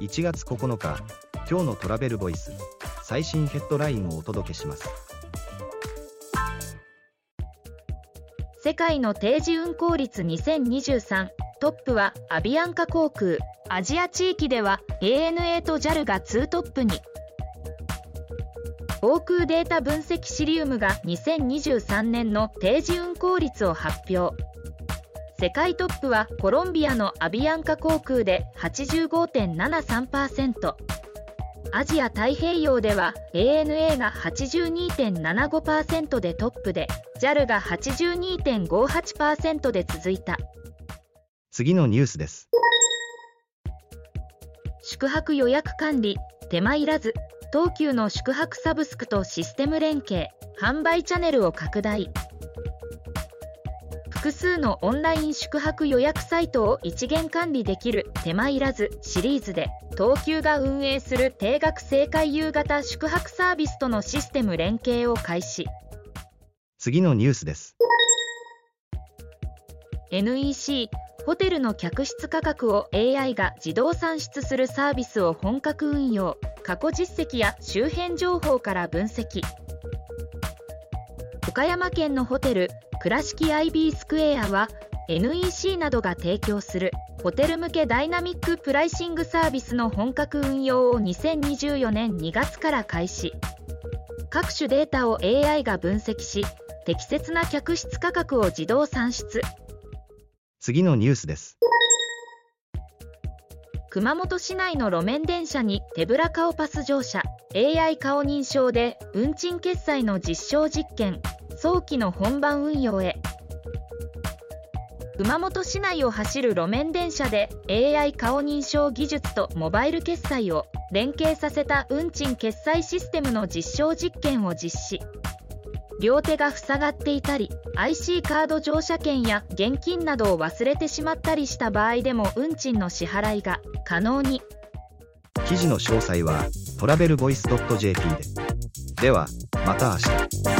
1月9日今日のトラベルボイス最新ヘッドラインをお届けします。世界の定時運行率2023トップはアビアンカ航空アジア地域では ANA と JAL が2トップに。航空データ分析シリウムが2023年の定時運行率を発表。世界トップはコロンビアのアビアンカ航空で85.73%アジア太平洋では ANA が82.75%でトップで JAL が82.58%で続いた。次のニュースです。宿泊予約管理手間いらず。東急の宿泊サブスクとシステム連携。販売チャンネルを拡大複数のオンライン宿泊予約サイトを一元管理できる手間いらずシリーズで東急が運営する定額制回遊型宿泊サービスとのシステム連携を開始。次のニュースです NEC ホテルの客室価格を AI が自動算出するサービスを本格運用。過去実績や周辺情報から分析。岡山県のホテル倉敷 IB スクエアは NEC などが提供するホテル向けダイナミックプライシングサービスの本格運用を2024年2月から開始。各種データを AI が分析し適切な客室価格を自動算出。次のニュースです。熊本市内の路面電車に手ぶら顔パス乗車。AI 顔認証で運賃決済の実証実験早期の本番運用へ。熊本市内を走る路面電車で AI 顔認証技術とモバイル決済を連携させた運賃決済システムの実証実験を実施。両手が塞がっていたり IC カード乗車券や現金などを忘れてしまったりした場合でも運賃の支払いが可能に。記事の詳細はトラベルボイス .jp で。ではまた明日。